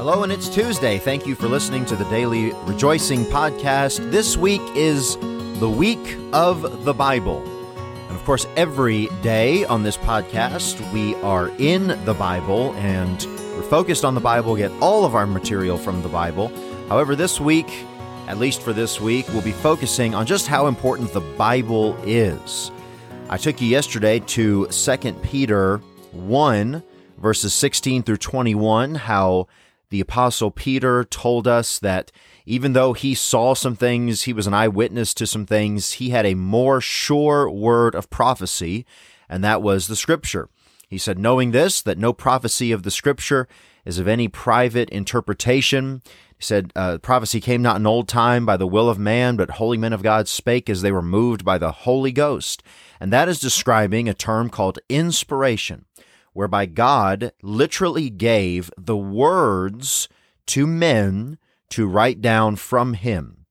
Hello, and it's Tuesday. Thank you for listening to the Daily Rejoicing Podcast. This week is the week of the Bible. And of course, every day on this podcast, we are in the Bible and we're focused on the Bible, get all of our material from the Bible. However, this week, at least for this week, we'll be focusing on just how important the Bible is. I took you yesterday to 2 Peter 1, verses 16 through 21, how the Apostle Peter told us that even though he saw some things, he was an eyewitness to some things, he had a more sure word of prophecy, and that was the Scripture. He said, knowing this, that no prophecy of the Scripture is of any private interpretation. He said, uh, prophecy came not in old time by the will of man, but holy men of God spake as they were moved by the Holy Ghost. And that is describing a term called inspiration whereby God literally gave the words to men to write down from him.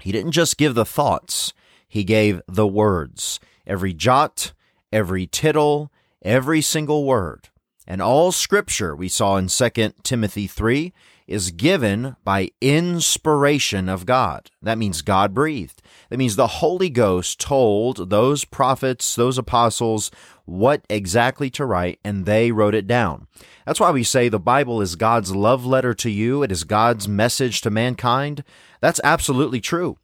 He didn't just give the thoughts, he gave the words. Every jot, every tittle, every single word. And all scripture we saw in 2 Timothy 3 is given by inspiration of God. That means God breathed. That means the Holy Ghost told those prophets, those apostles, what exactly to write, and they wrote it down. That's why we say the Bible is God's love letter to you, it is God's message to mankind. That's absolutely true.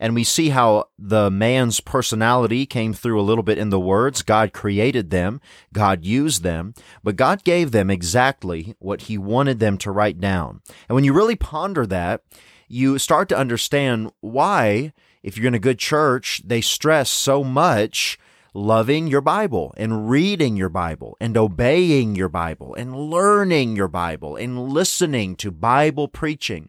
And we see how the man's personality came through a little bit in the words. God created them, God used them, but God gave them exactly what He wanted them to write down. And when you really ponder that, you start to understand why, if you're in a good church, they stress so much loving your Bible and reading your Bible and obeying your Bible and learning your Bible and listening to Bible preaching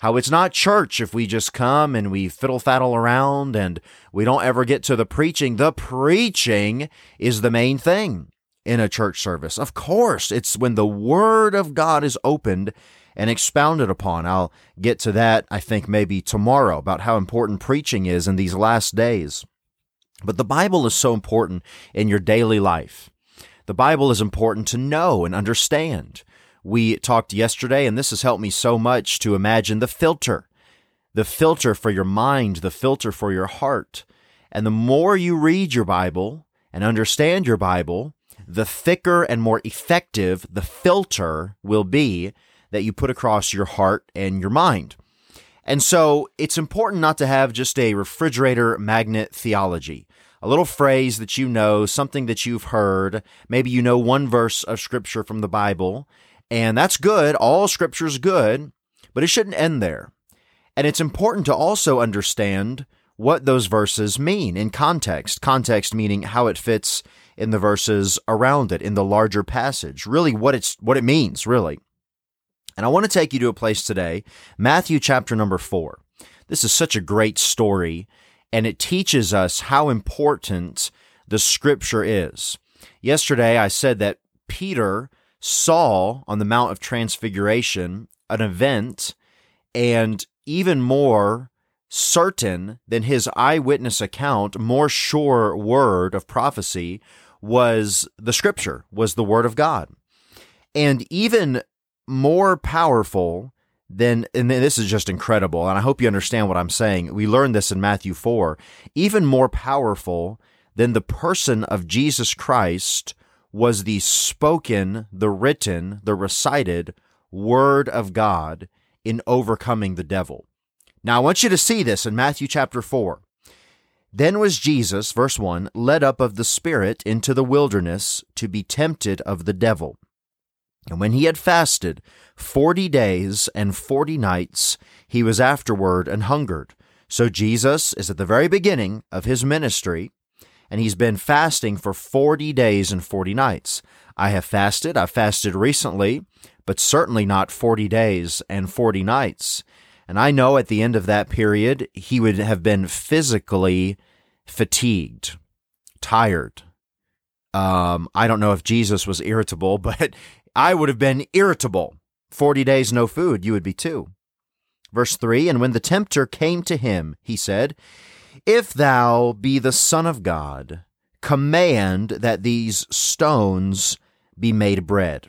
how it's not church if we just come and we fiddle faddle around and we don't ever get to the preaching. The preaching is the main thing in a church service. Of course, it's when the Word of God is opened and expounded upon. I'll get to that, I think, maybe tomorrow about how important preaching is in these last days. But the Bible is so important in your daily life. The Bible is important to know and understand. We talked yesterday, and this has helped me so much to imagine the filter, the filter for your mind, the filter for your heart. And the more you read your Bible and understand your Bible, the thicker and more effective the filter will be that you put across your heart and your mind. And so it's important not to have just a refrigerator magnet theology, a little phrase that you know, something that you've heard. Maybe you know one verse of scripture from the Bible, and that's good. All scripture is good, but it shouldn't end there. And it's important to also understand what those verses mean in context. Context meaning how it fits in the verses around it in the larger passage. Really what it's what it means, really. And I want to take you to a place today, Matthew chapter number 4. This is such a great story and it teaches us how important the scripture is. Yesterday I said that Peter saw on the Mount of Transfiguration an event and even more certain than his eyewitness account, more sure word of prophecy was the scripture, was the word of God. And even more powerful than, and this is just incredible, and I hope you understand what I'm saying. We learned this in Matthew 4. Even more powerful than the person of Jesus Christ was the spoken, the written, the recited word of God in overcoming the devil. Now, I want you to see this in Matthew chapter 4. Then was Jesus, verse 1, led up of the Spirit into the wilderness to be tempted of the devil. And when he had fasted forty days and forty nights, he was afterward and hungered. So Jesus is at the very beginning of his ministry and he's been fasting for 40 days and 40 nights. I have fasted. I've fasted recently, but certainly not 40 days and 40 nights. And I know at the end of that period, he would have been physically fatigued, tired. Um, I don't know if Jesus was irritable, but I would have been irritable. 40 days no food, you would be too. Verse 3 And when the tempter came to him, he said, if thou be the Son of God, command that these stones be made bread.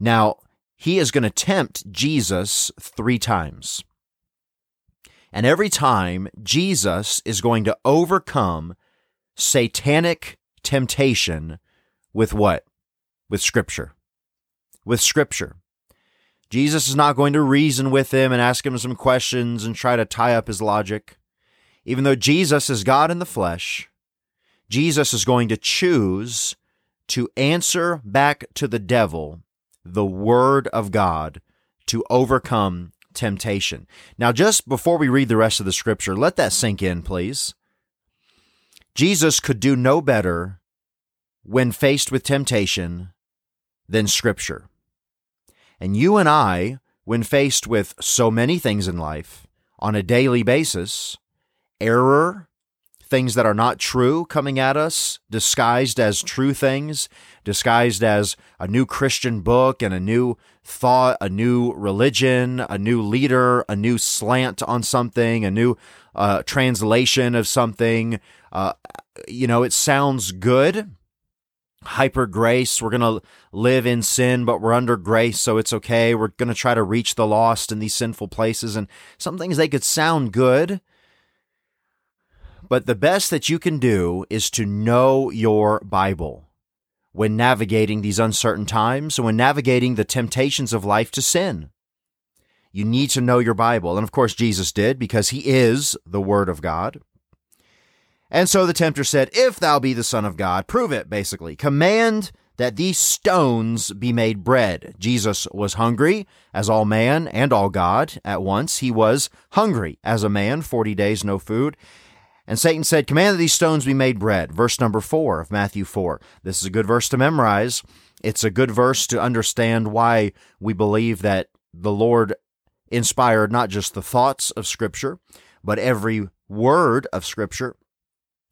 Now, he is going to tempt Jesus three times. And every time, Jesus is going to overcome satanic temptation with what? With Scripture. With Scripture. Jesus is not going to reason with him and ask him some questions and try to tie up his logic. Even though Jesus is God in the flesh, Jesus is going to choose to answer back to the devil the Word of God to overcome temptation. Now, just before we read the rest of the scripture, let that sink in, please. Jesus could do no better when faced with temptation than scripture. And you and I, when faced with so many things in life on a daily basis, error, things that are not true coming at us, disguised as true things, disguised as a new Christian book and a new thought, a new religion, a new leader, a new slant on something, a new uh, translation of something. Uh, you know, it sounds good. Hyper grace. We're going to live in sin, but we're under grace, so it's okay. We're going to try to reach the lost in these sinful places. And some things they could sound good but the best that you can do is to know your Bible when navigating these uncertain times and when navigating the temptations of life to sin. You need to know your Bible. And of course, Jesus did because he is the Word of God. And so the tempter said, If thou be the Son of God, prove it, basically. Command that these stones be made bread. Jesus was hungry as all man and all God at once. He was hungry as a man, 40 days no food. And Satan said, Command that these stones be made bread. Verse number four of Matthew 4. This is a good verse to memorize. It's a good verse to understand why we believe that the Lord inspired not just the thoughts of Scripture, but every word of Scripture.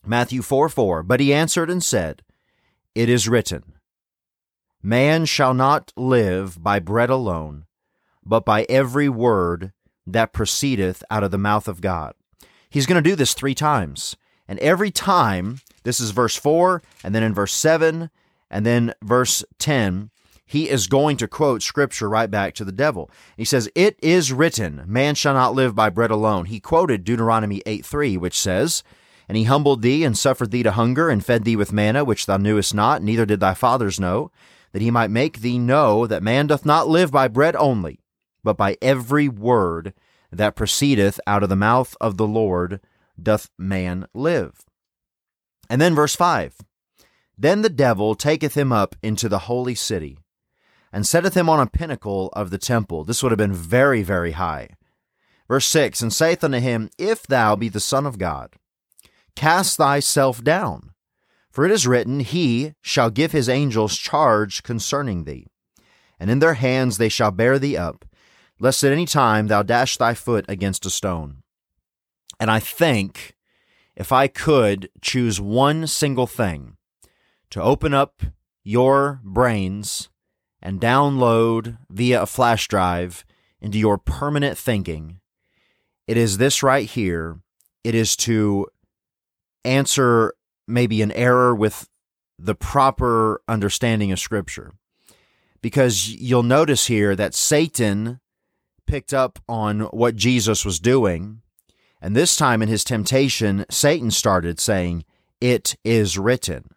Matthew 4 4. But he answered and said, It is written, Man shall not live by bread alone, but by every word that proceedeth out of the mouth of God. He's going to do this three times. And every time, this is verse 4, and then in verse 7, and then verse 10, he is going to quote scripture right back to the devil. He says, It is written, man shall not live by bread alone. He quoted Deuteronomy 8 3, which says, And he humbled thee and suffered thee to hunger and fed thee with manna, which thou knewest not, neither did thy fathers know, that he might make thee know that man doth not live by bread only, but by every word that proceedeth out of the mouth of the Lord doth man live. And then verse 5 Then the devil taketh him up into the holy city, and setteth him on a pinnacle of the temple. This would have been very, very high. Verse 6 And saith unto him, If thou be the Son of God, cast thyself down. For it is written, He shall give his angels charge concerning thee, and in their hands they shall bear thee up lest at any time thou dash thy foot against a stone. And I think if I could choose one single thing to open up your brains and download via a flash drive into your permanent thinking, it is this right here. It is to answer maybe an error with the proper understanding of Scripture. Because you'll notice here that Satan picked up on what Jesus was doing. And this time in his temptation, Satan started saying, It is written.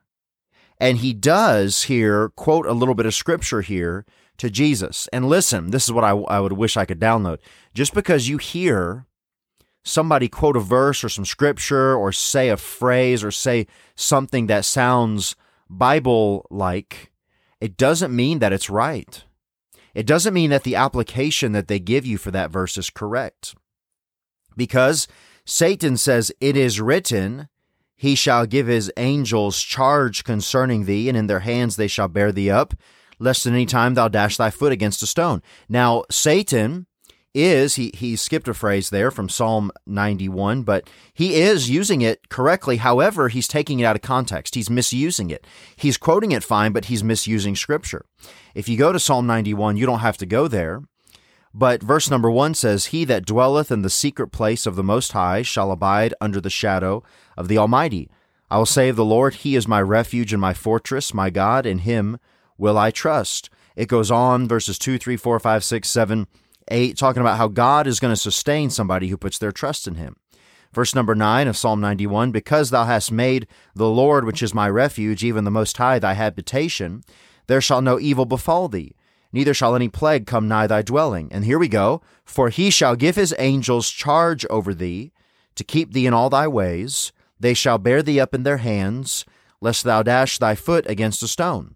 And he does here quote a little bit of scripture here to Jesus. And listen, this is what I, I would wish I could download. Just because you hear somebody quote a verse or some scripture or say a phrase or say something that sounds Bible like, it doesn't mean that it's right. It doesn't mean that the application that they give you for that verse is correct. Because Satan says, It is written, He shall give His angels charge concerning thee, and in their hands they shall bear thee up, lest at any time thou dash thy foot against a stone. Now, Satan is he he skipped a phrase there from Psalm 91, but he is using it correctly. However, he's taking it out of context. He's misusing it. He's quoting it fine, but he's misusing scripture. If you go to Psalm 91, you don't have to go there. But verse number 1 says, "He that dwelleth in the secret place of the most high shall abide under the shadow of the Almighty. I will say of the Lord, he is my refuge and my fortress, my God, in him will I trust." It goes on, verses 2, 3, 4, 5, 6, 7, 8, talking about how God is going to sustain somebody who puts their trust in him. Verse number 9 of Psalm 91 Because thou hast made the Lord, which is my refuge, even the Most High, thy habitation, there shall no evil befall thee, neither shall any plague come nigh thy dwelling. And here we go For he shall give his angels charge over thee, to keep thee in all thy ways. They shall bear thee up in their hands, lest thou dash thy foot against a stone.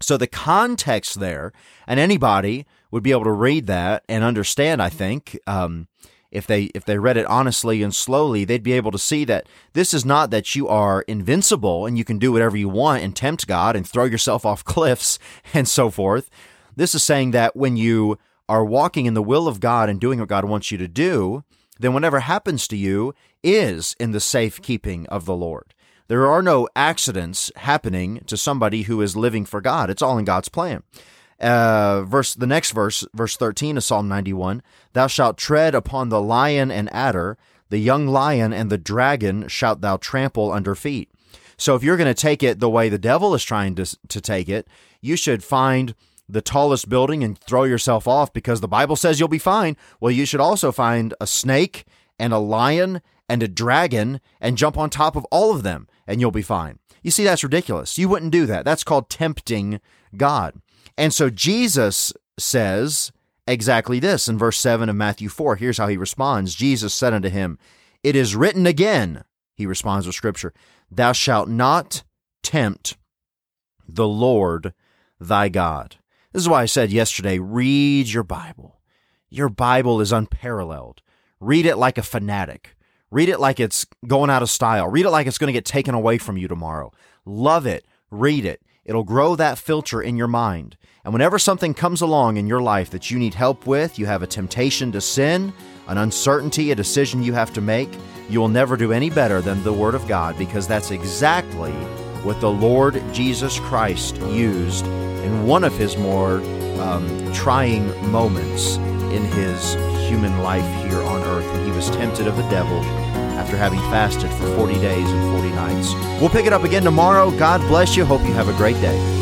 So the context there, and anybody would be able to read that and understand, I think, um, if they if they read it honestly and slowly, they'd be able to see that this is not that you are invincible and you can do whatever you want and tempt God and throw yourself off cliffs and so forth. This is saying that when you are walking in the will of God and doing what God wants you to do, then whatever happens to you is in the safekeeping of the Lord. There are no accidents happening to somebody who is living for God. It's all in God's plan. Uh, verse the next verse, verse 13 of Psalm 91, thou shalt tread upon the lion and adder, the young lion and the dragon shalt thou trample under feet. So if you're going to take it the way the devil is trying to, to take it, you should find the tallest building and throw yourself off because the Bible says you'll be fine. Well, you should also find a snake and a lion and a dragon and jump on top of all of them and you'll be fine. You see, that's ridiculous. You wouldn't do that. That's called tempting God. And so Jesus says exactly this in verse 7 of Matthew 4. Here's how he responds Jesus said unto him, It is written again, he responds with scripture, Thou shalt not tempt the Lord thy God. This is why I said yesterday read your Bible. Your Bible is unparalleled. Read it like a fanatic. Read it like it's going out of style. Read it like it's going to get taken away from you tomorrow. Love it. Read it. It'll grow that filter in your mind. And whenever something comes along in your life that you need help with, you have a temptation to sin, an uncertainty, a decision you have to make, you will never do any better than the Word of God because that's exactly what the Lord Jesus Christ used in one of his more um, trying moments in his human life here on earth when he was tempted of the devil after having fasted for 40 days and 40 nights. We'll pick it up again tomorrow. God bless you. Hope you have a great day.